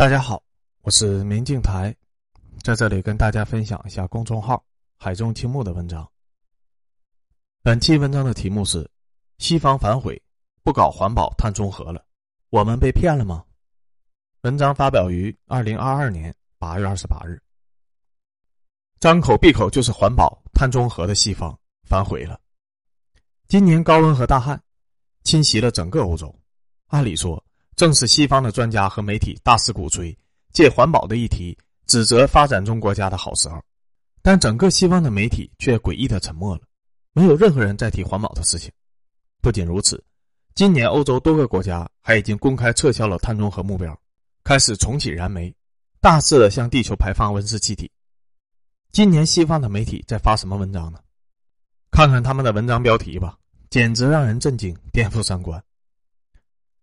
大家好，我是明镜台，在这里跟大家分享一下公众号“海中青木”的文章。本期文章的题目是：西方反悔，不搞环保碳中和了，我们被骗了吗？文章发表于二零二二年八月二十八日。张口闭口就是环保碳中和的西方反悔了。今年高温和大旱侵袭了整个欧洲，按理说。正是西方的专家和媒体大肆鼓吹，借环保的议题指责发展中国家的好时候，但整个西方的媒体却诡异的沉默了，没有任何人在提环保的事情。不仅如此，今年欧洲多个国家还已经公开撤销了碳中和目标，开始重启燃煤，大肆的向地球排放温室气体。今年西方的媒体在发什么文章呢？看看他们的文章标题吧，简直让人震惊，颠覆三观。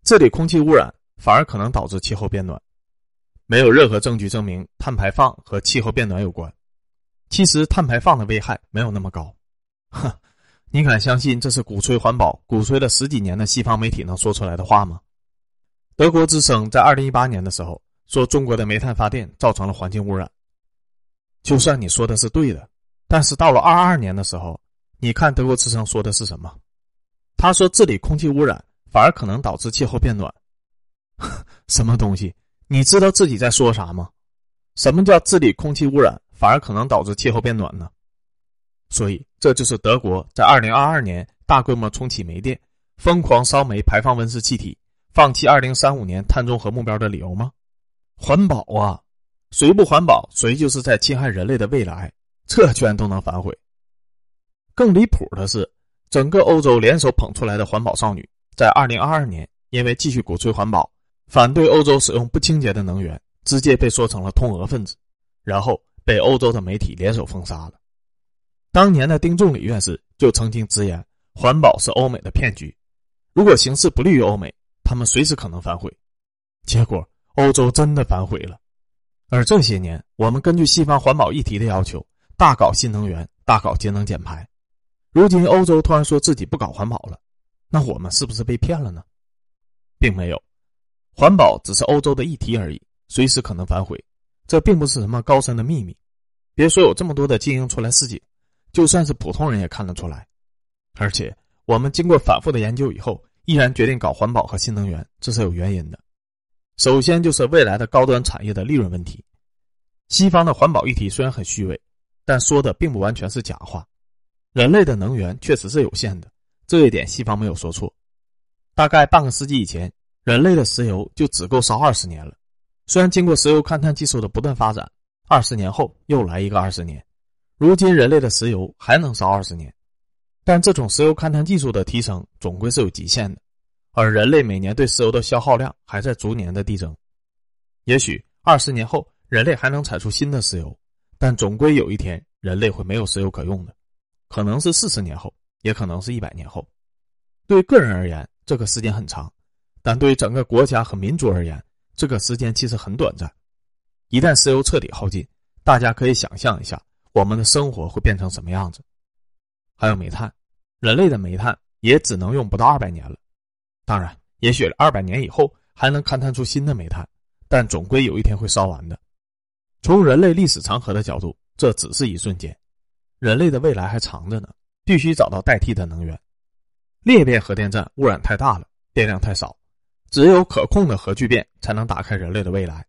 治理空气污染反而可能导致气候变暖，没有任何证据证明碳排放和气候变暖有关。其实碳排放的危害没有那么高。哼，你敢相信这是鼓吹环保、鼓吹了十几年的西方媒体能说出来的话吗？德国之声在二零一八年的时候说中国的煤炭发电造成了环境污染。就算你说的是对的，但是到了二二年的时候，你看德国之声说的是什么？他说治理空气污染。反而可能导致气候变暖，什么东西？你知道自己在说啥吗？什么叫治理空气污染反而可能导致气候变暖呢？所以，这就是德国在二零二二年大规模重启煤电、疯狂烧煤排放温室气体、放弃二零三五年碳中和目标的理由吗？环保啊，谁不环保，谁就是在侵害人类的未来，这居然都能反悔。更离谱的是，整个欧洲联手捧出来的环保少女。在二零二二年，因为继续鼓吹环保，反对欧洲使用不清洁的能源，直接被说成了通俄分子，然后被欧洲的媒体联手封杀了。当年的丁仲礼院士就曾经直言，环保是欧美的骗局，如果形势不利于欧美，他们随时可能反悔。结果，欧洲真的反悔了。而这些年，我们根据西方环保议题的要求，大搞新能源，大搞节能减排，如今欧洲突然说自己不搞环保了。那我们是不是被骗了呢？并没有，环保只是欧洲的议题而已，随时可能反悔，这并不是什么高深的秘密。别说有这么多的精英出来示警，就算是普通人也看得出来。而且我们经过反复的研究以后，依然决定搞环保和新能源，这是有原因的。首先就是未来的高端产业的利润问题。西方的环保议题虽然很虚伪，但说的并不完全是假话。人类的能源确实是有限的。这一点西方没有说错，大概半个世纪以前，人类的石油就只够烧二十年了。虽然经过石油勘探技术的不断发展，二十年后又来一个二十年，如今人类的石油还能烧二十年，但这种石油勘探技术的提升总归是有极限的，而人类每年对石油的消耗量还在逐年的递增。也许二十年后人类还能采出新的石油，但总归有一天人类会没有石油可用的，可能是四十年后。也可能是一百年后，对个人而言，这个时间很长；但对整个国家和民族而言，这个时间其实很短暂。一旦石油彻底耗尽，大家可以想象一下，我们的生活会变成什么样子。还有煤炭，人类的煤炭也只能用不到二百年了。当然，也许二百年以后还能勘探出新的煤炭，但总归有一天会烧完的。从人类历史长河的角度，这只是一瞬间，人类的未来还长着呢。必须找到代替的能源。裂变核电站污染太大了，电量太少，只有可控的核聚变才能打开人类的未来。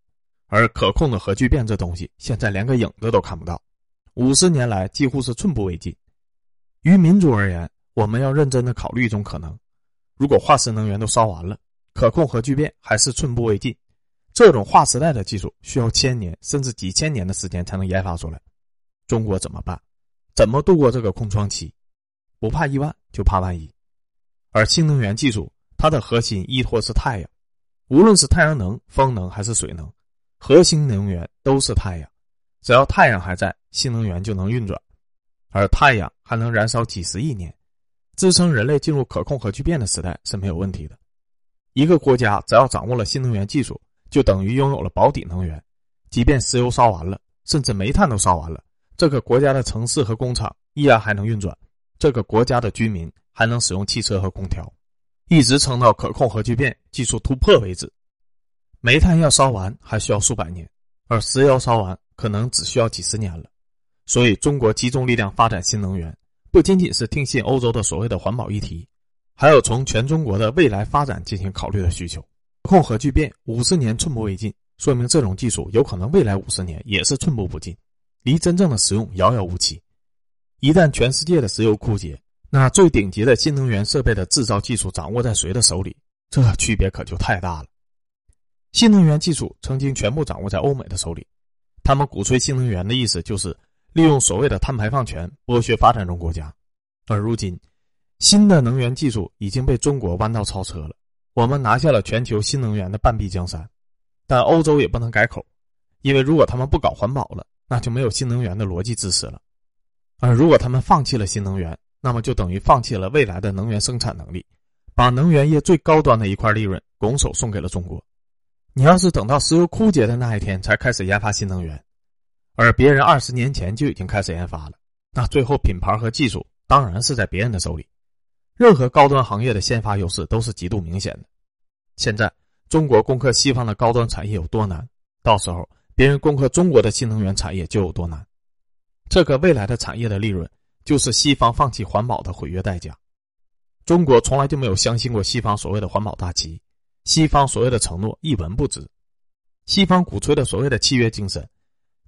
而可控的核聚变这东西，现在连个影子都看不到，五十年来几乎是寸步未进。于民族而言，我们要认真的考虑一种可能：如果化石能源都烧完了，可控核聚变还是寸步未进，这种划时代的技术需要千年甚至几千年的时间才能研发出来。中国怎么办？怎么度过这个空窗期？不怕一万，就怕万一。而新能源技术，它的核心依托是太阳，无论是太阳能、风能还是水能，核心能源都是太阳。只要太阳还在，新能源就能运转。而太阳还能燃烧几十亿年，支撑人类进入可控核聚变的时代是没有问题的。一个国家只要掌握了新能源技术，就等于拥有了保底能源。即便石油烧完了，甚至煤炭都烧完了，这个国家的城市和工厂依然还能运转。这个国家的居民还能使用汽车和空调，一直撑到可控核聚变技术突破为止。煤炭要烧完还需要数百年，而石油烧完可能只需要几十年了。所以，中国集中力量发展新能源，不仅仅是听信欧洲的所谓的环保议题，还有从全中国的未来发展进行考虑的需求。可控核聚变五十年寸步未进，说明这种技术有可能未来五十年也是寸步不进，离真正的使用遥遥无期。一旦全世界的石油枯竭，那最顶级的新能源设备的制造技术掌握在谁的手里？这区别可就太大了。新能源技术曾经全部掌握在欧美的手里，他们鼓吹新能源的意思就是利用所谓的碳排放权剥削发展中国家，而如今，新的能源技术已经被中国弯道超车了。我们拿下了全球新能源的半壁江山，但欧洲也不能改口，因为如果他们不搞环保了，那就没有新能源的逻辑支持了；而如果他们放弃了新能源，那么就等于放弃了未来的能源生产能力，把能源业最高端的一块利润拱手送给了中国。你要是等到石油枯竭的那一天才开始研发新能源，而别人二十年前就已经开始研发了，那最后品牌和技术当然是在别人的手里。任何高端行业的先发优势都是极度明显的。现在中国攻克西方的高端产业有多难，到时候别人攻克中国的新能源产业就有多难。这个未来的产业的利润，就是西方放弃环保的毁约代价。中国从来就没有相信过西方所谓的环保大旗，西方所谓的承诺一文不值。西方鼓吹的所谓的契约精神，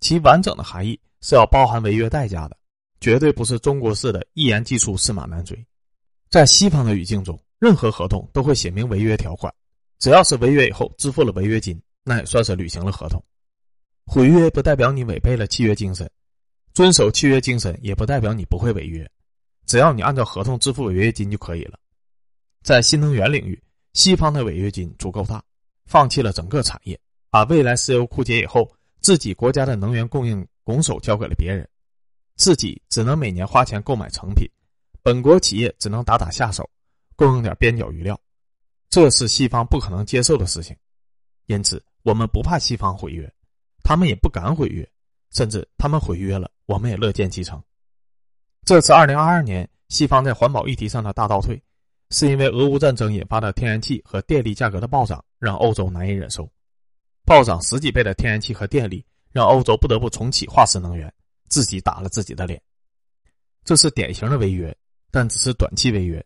其完整的含义是要包含违约代价的，绝对不是中国式的一言既出驷马难追。在西方的语境中，任何合同都会写明违约条款，只要是违约以后支付了违约金，那也算是履行了合同。毁约不代表你违背了契约精神，遵守契约精神也不代表你不会违约，只要你按照合同支付违约金就可以了。在新能源领域，西方的违约金足够大，放弃了整个产业，把未来石油枯竭以后自己国家的能源供应拱手交给了别人，自己只能每年花钱购买成品。本国企业只能打打下手，供应点边角余料，这是西方不可能接受的事情。因此，我们不怕西方毁约，他们也不敢毁约，甚至他们毁约了，我们也乐见其成。这次二零二二年西方在环保议题上的大倒退，是因为俄乌战争引发的天然气和电力价格的暴涨，让欧洲难以忍受。暴涨十几倍的天然气和电力，让欧洲不得不重启化石能源，自己打了自己的脸。这是典型的违约。但只是短期违约，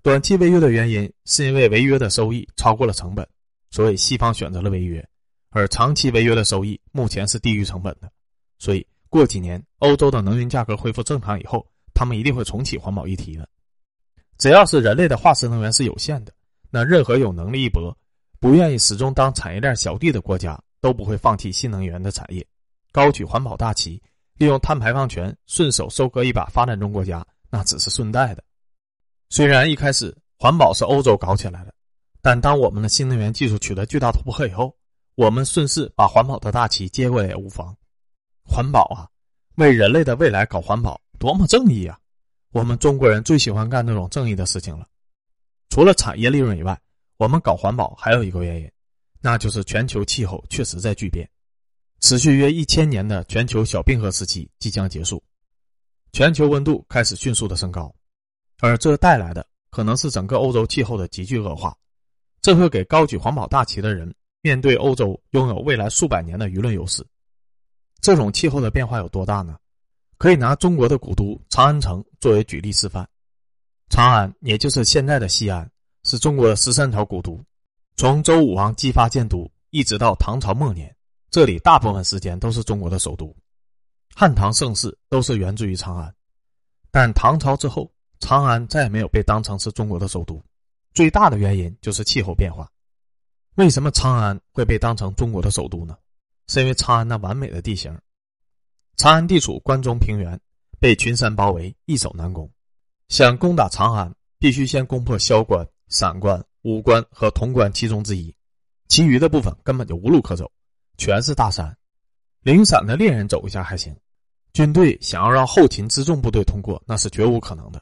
短期违约的原因是因为违约的收益超过了成本，所以西方选择了违约；而长期违约的收益目前是低于成本的，所以过几年欧洲的能源价格恢复正常以后，他们一定会重启环保议题的。只要是人类的化石能源是有限的，那任何有能力一搏、不愿意始终当产业链小弟的国家都不会放弃新能源的产业，高举环保大旗，利用碳排放权顺手收割一把发展中国家。那只是顺带的。虽然一开始环保是欧洲搞起来的，但当我们的新能源技术取得巨大突破以后，我们顺势把环保的大旗接过来也无妨。环保啊，为人类的未来搞环保，多么正义啊！我们中国人最喜欢干这种正义的事情了。除了产业利润以外，我们搞环保还有一个原因，那就是全球气候确实在巨变，持续约一千年的全球小冰河时期即将结束。全球温度开始迅速的升高，而这带来的可能是整个欧洲气候的急剧恶化，这会给高举环保大旗的人面对欧洲拥有未来数百年的舆论优势。这种气候的变化有多大呢？可以拿中国的古都长安城作为举例示范。长安，也就是现在的西安，是中国的十三朝古都，从周武王姬发建都一直到唐朝末年，这里大部分时间都是中国的首都。汉唐盛世都是源自于长安，但唐朝之后，长安再也没有被当成是中国的首都。最大的原因就是气候变化。为什么长安会被当成中国的首都呢？是因为长安那完美的地形。长安地处关中平原，被群山包围，易守难攻。想攻打长安，必须先攻破萧关、散关、武关和潼关其中之一，其余的部分根本就无路可走，全是大山。零散的猎人走一下还行。军队想要让后勤辎重部队通过，那是绝无可能的。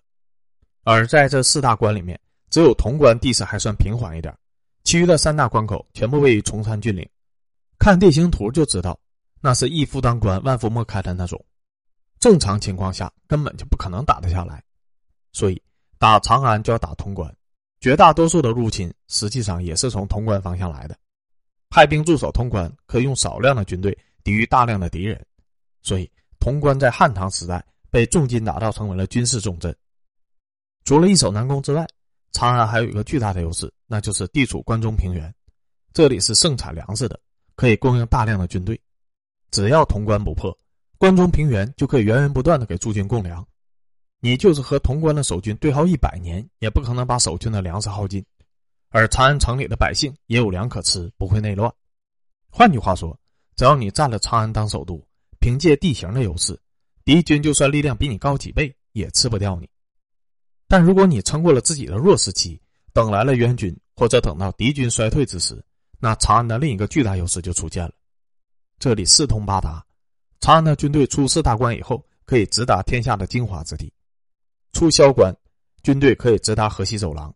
而在这四大关里面，只有潼关地势还算平缓一点，其余的三大关口全部位于崇山峻岭。看地形图就知道，那是一夫当关，万夫莫开的那种。正常情况下根本就不可能打得下来。所以打长安就要打潼关，绝大多数的入侵实际上也是从潼关方向来的。派兵驻守潼关，可以用少量的军队抵御大量的敌人，所以潼关在汉唐时代被重金打造成为了军事重镇。除了易守难攻之外，长安还有一个巨大的优势，那就是地处关中平原，这里是盛产粮食的，可以供应大量的军队。只要潼关不破，关中平原就可以源源不断的给驻军供粮。你就是和潼关的守军对号一百年，也不可能把守军的粮食耗尽。而长安城里的百姓也有粮可吃，不会内乱。换句话说，只要你占了长安当首都，凭借地形的优势，敌军就算力量比你高几倍，也吃不掉你。但如果你撑过了自己的弱时期，等来了援军，或者等到敌军衰退之时，那长安的另一个巨大优势就出现了。这里四通八达，长安的军队出四大关以后，可以直达天下的精华之地。出萧关，军队可以直达河西走廊。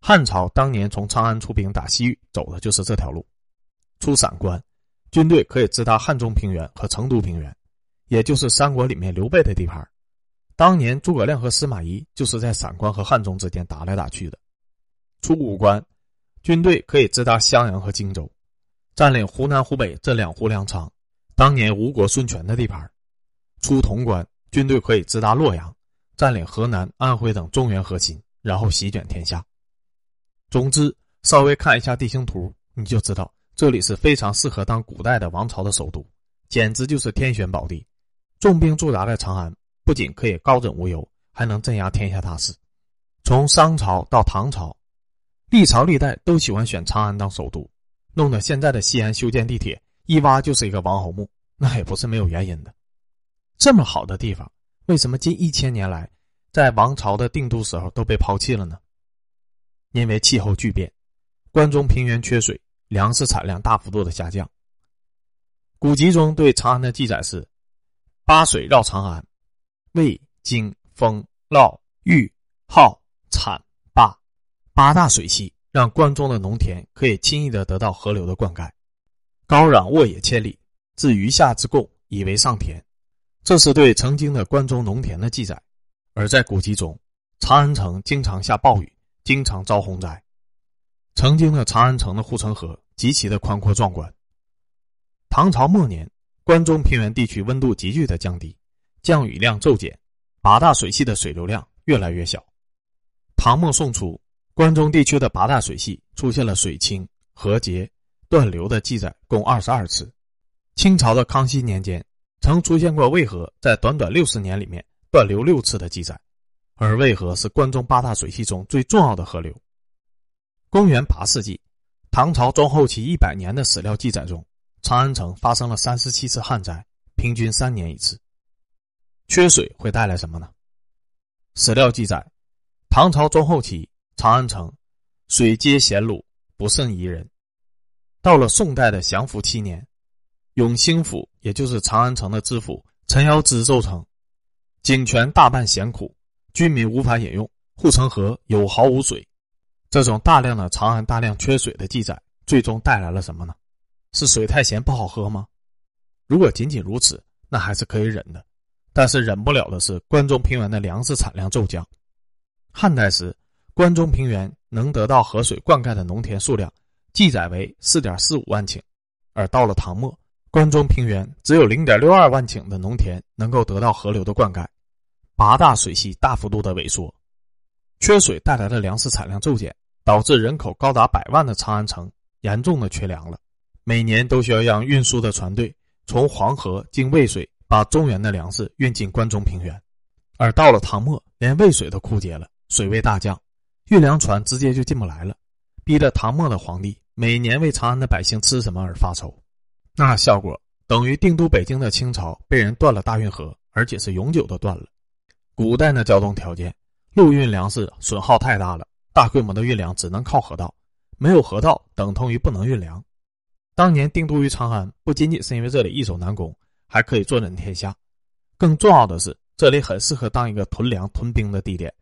汉朝当年从长安出兵打西域，走的就是这条路。出陕关，军队可以直达汉中平原和成都平原，也就是三国里面刘备的地盘。当年诸葛亮和司马懿就是在陕关和汉中之间打来打去的。出武关，军队可以直达襄阳和荆州，占领湖南、湖北这两湖粮仓，当年吴国孙权的地盘。出潼关，军队可以直达洛阳，占领河南、安徽等中原核心，然后席卷天下。总之，稍微看一下地形图，你就知道这里是非常适合当古代的王朝的首都，简直就是天选宝地。重兵驻扎在长安。不仅可以高枕无忧，还能镇压天下大事。从商朝到唐朝，历朝历代都喜欢选长安当首都，弄得现在的西安修建地铁一挖就是一个王侯墓，那也不是没有原因的。这么好的地方，为什么近一千年来在王朝的定都时候都被抛弃了呢？因为气候巨变，关中平原缺水，粮食产量大幅度的下降。古籍中对长安的记载是：八水绕长安。渭、京、丰、涝、豫、浩、产、八大水系让关中的农田可以轻易的得到河流的灌溉。高壤沃野千里，自余下之贡以为上田。这是对曾经的关中农田的记载。而在古籍中，长安城经常下暴雨，经常遭洪灾。曾经的长安城的护城河极其的宽阔壮观。唐朝末年，关中平原地区温度急剧的降低。降雨量骤减，八大水系的水流量越来越小。唐末宋初，关中地区的八大水系出现了水清、河竭、断流的记载，共二十二次。清朝的康熙年间，曾出现过渭河在短短六十年里面断流六次的记载，而渭河是关中八大水系中最重要的河流。公元八世纪，唐朝中后期一百年的史料记载中，长安城发生了三十七次旱灾，平均三年一次。缺水会带来什么呢？史料记载，唐朝中后期，长安城水皆咸卤，不甚宜人。到了宋代的祥符七年，永兴府也就是长安城的知府陈尧咨奏称，井泉大半咸苦，居民无法饮用，护城河有毫无水。这种大量的长安大量缺水的记载，最终带来了什么呢？是水太咸不好喝吗？如果仅仅如此，那还是可以忍的。但是忍不了的是，关中平原的粮食产量骤降。汉代时，关中平原能得到河水灌溉的农田数量记载为四点四五万顷，而到了唐末，关中平原只有零点六二万顷的农田能够得到河流的灌溉，八大水系大幅度的萎缩，缺水带来的粮食产量骤减，导致人口高达百万的长安城严重的缺粮了，每年都需要让运输的船队从黄河经渭水。把中原的粮食运进关中平原，而到了唐末，连渭水都枯竭了，水位大降，运粮船直接就进不来了，逼得唐末的皇帝每年为长安的百姓吃什么而发愁。那效果等于定都北京的清朝被人断了大运河，而且是永久的断了。古代的交通条件，陆运粮食损耗太大了，大规模的运粮只能靠河道，没有河道等同于不能运粮。当年定都于长安，不仅仅是因为这里易守难攻。还可以坐镇天下，更重要的是，这里很适合当一个屯粮屯兵的地点。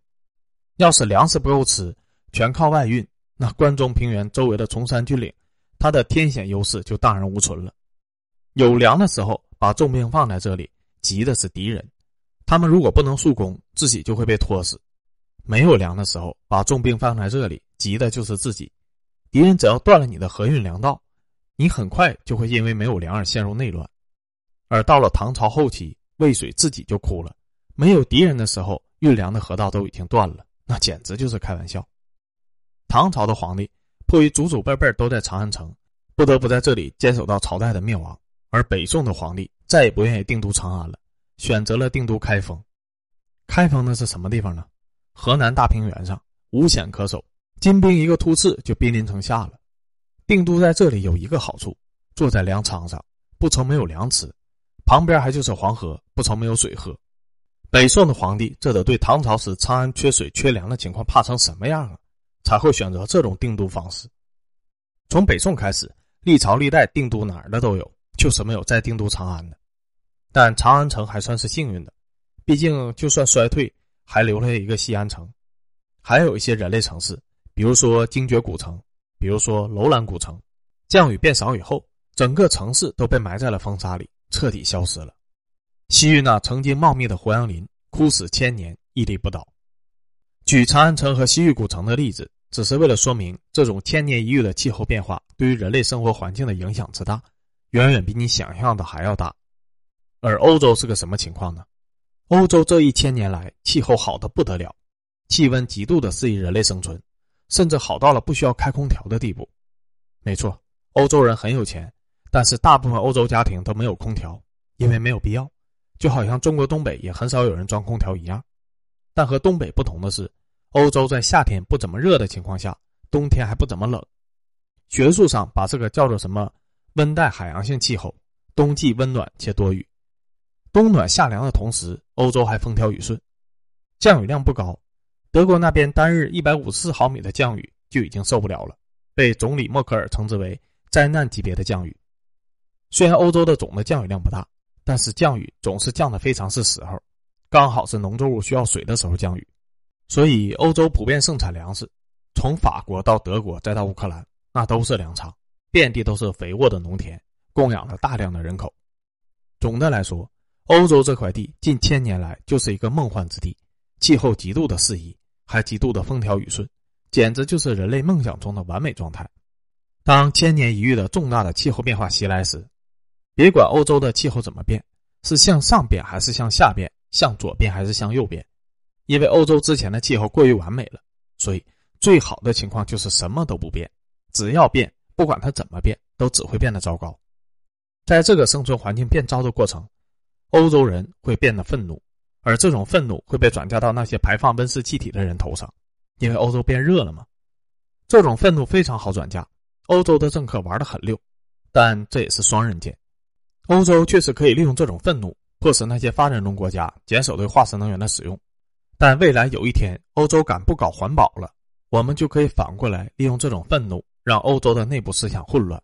要是粮食不够吃，全靠外运，那关中平原周围的崇山峻岭，它的天险优势就荡然无存了。有粮的时候，把重兵放在这里，急的是敌人，他们如果不能速攻，自己就会被拖死；没有粮的时候，把重兵放在这里，急的就是自己，敌人只要断了你的河运粮道，你很快就会因为没有粮而陷入内乱。而到了唐朝后期，渭水自己就枯了，没有敌人的时候，运粮的河道都已经断了，那简直就是开玩笑。唐朝的皇帝迫于祖祖辈辈都在长安城，不得不在这里坚守到朝代的灭亡。而北宋的皇帝再也不愿意定都长安了，选择了定都开封。开封那是什么地方呢？河南大平原上，无险可守，金兵一个突刺就兵临城下了。定都在这里有一个好处，坐在粮仓上，不愁没有粮吃。旁边还就是黄河，不愁没有水喝。北宋的皇帝这得对唐朝时长安缺水缺粮的情况怕成什么样啊？才会选择这种定都方式。从北宋开始，历朝历代定都哪儿的都有，就是没有再定都长安的。但长安城还算是幸运的，毕竟就算衰退，还留了一个西安城。还有一些人类城市，比如说精绝古城，比如说楼兰古城，降雨变少以后，整个城市都被埋在了风沙里。彻底消失了。西域那曾经茂密的胡杨林，枯死千年，屹立不倒。举长安城和西域古城的例子，只是为了说明这种千年一遇的气候变化对于人类生活环境的影响之大，远远比你想象的还要大。而欧洲是个什么情况呢？欧洲这一千年来气候好的不得了，气温极度的适宜人类生存，甚至好到了不需要开空调的地步。没错，欧洲人很有钱。但是大部分欧洲家庭都没有空调，因为没有必要，就好像中国东北也很少有人装空调一样。但和东北不同的是，欧洲在夏天不怎么热的情况下，冬天还不怎么冷。学术上把这个叫做什么温带海洋性气候，冬季温暖且多雨，冬暖夏凉的同时，欧洲还风调雨顺，降雨量不高。德国那边单日一百五十毫米的降雨就已经受不了了，被总理默克尔称之为灾难级别的降雨。虽然欧洲的总的降雨量不大，但是降雨总是降的非常是时候，刚好是农作物需要水的时候降雨，所以欧洲普遍盛产粮食，从法国到德国再到乌克兰，那都是粮仓，遍地都是肥沃的农田，供养了大量的人口。总的来说，欧洲这块地近千年来就是一个梦幻之地，气候极度的适宜，还极度的风调雨顺，简直就是人类梦想中的完美状态。当千年一遇的重大的气候变化袭来时，别管欧洲的气候怎么变，是向上变还是向下变，向左变还是向右变，因为欧洲之前的气候过于完美了，所以最好的情况就是什么都不变。只要变，不管它怎么变，都只会变得糟糕。在这个生存环境变糟的过程，欧洲人会变得愤怒，而这种愤怒会被转嫁到那些排放温室气体的人头上，因为欧洲变热了嘛。这种愤怒非常好转嫁，欧洲的政客玩得很溜，但这也是双刃剑。欧洲确实可以利用这种愤怒，迫使那些发展中国家减少对化石能源的使用。但未来有一天，欧洲敢不搞环保了，我们就可以反过来利用这种愤怒，让欧洲的内部思想混乱。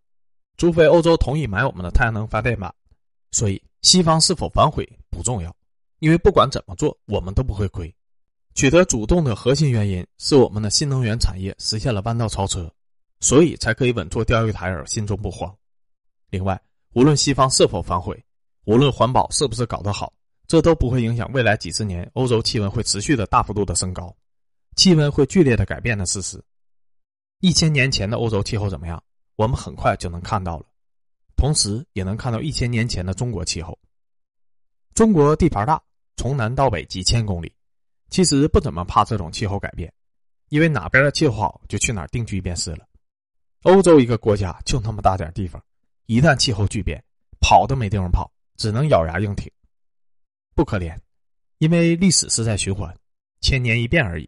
除非欧洲同意买我们的太阳能发电板。所以，西方是否反悔不重要，因为不管怎么做，我们都不会亏。取得主动的核心原因是我们的新能源产业实现了弯道超车，所以才可以稳坐钓鱼台而心中不慌。另外。无论西方是否反悔，无论环保是不是搞得好，这都不会影响未来几十年欧洲气温会持续的大幅度的升高，气温会剧烈的改变的事实。一千年前的欧洲气候怎么样？我们很快就能看到了，同时也能看到一千年前的中国气候。中国地盘大，从南到北几千公里，其实不怎么怕这种气候改变，因为哪边的气候好就去哪儿定居便是了。欧洲一个国家就那么大点地方。一旦气候巨变，跑都没地方跑，只能咬牙硬挺。不可怜，因为历史是在循环，千年一变而已。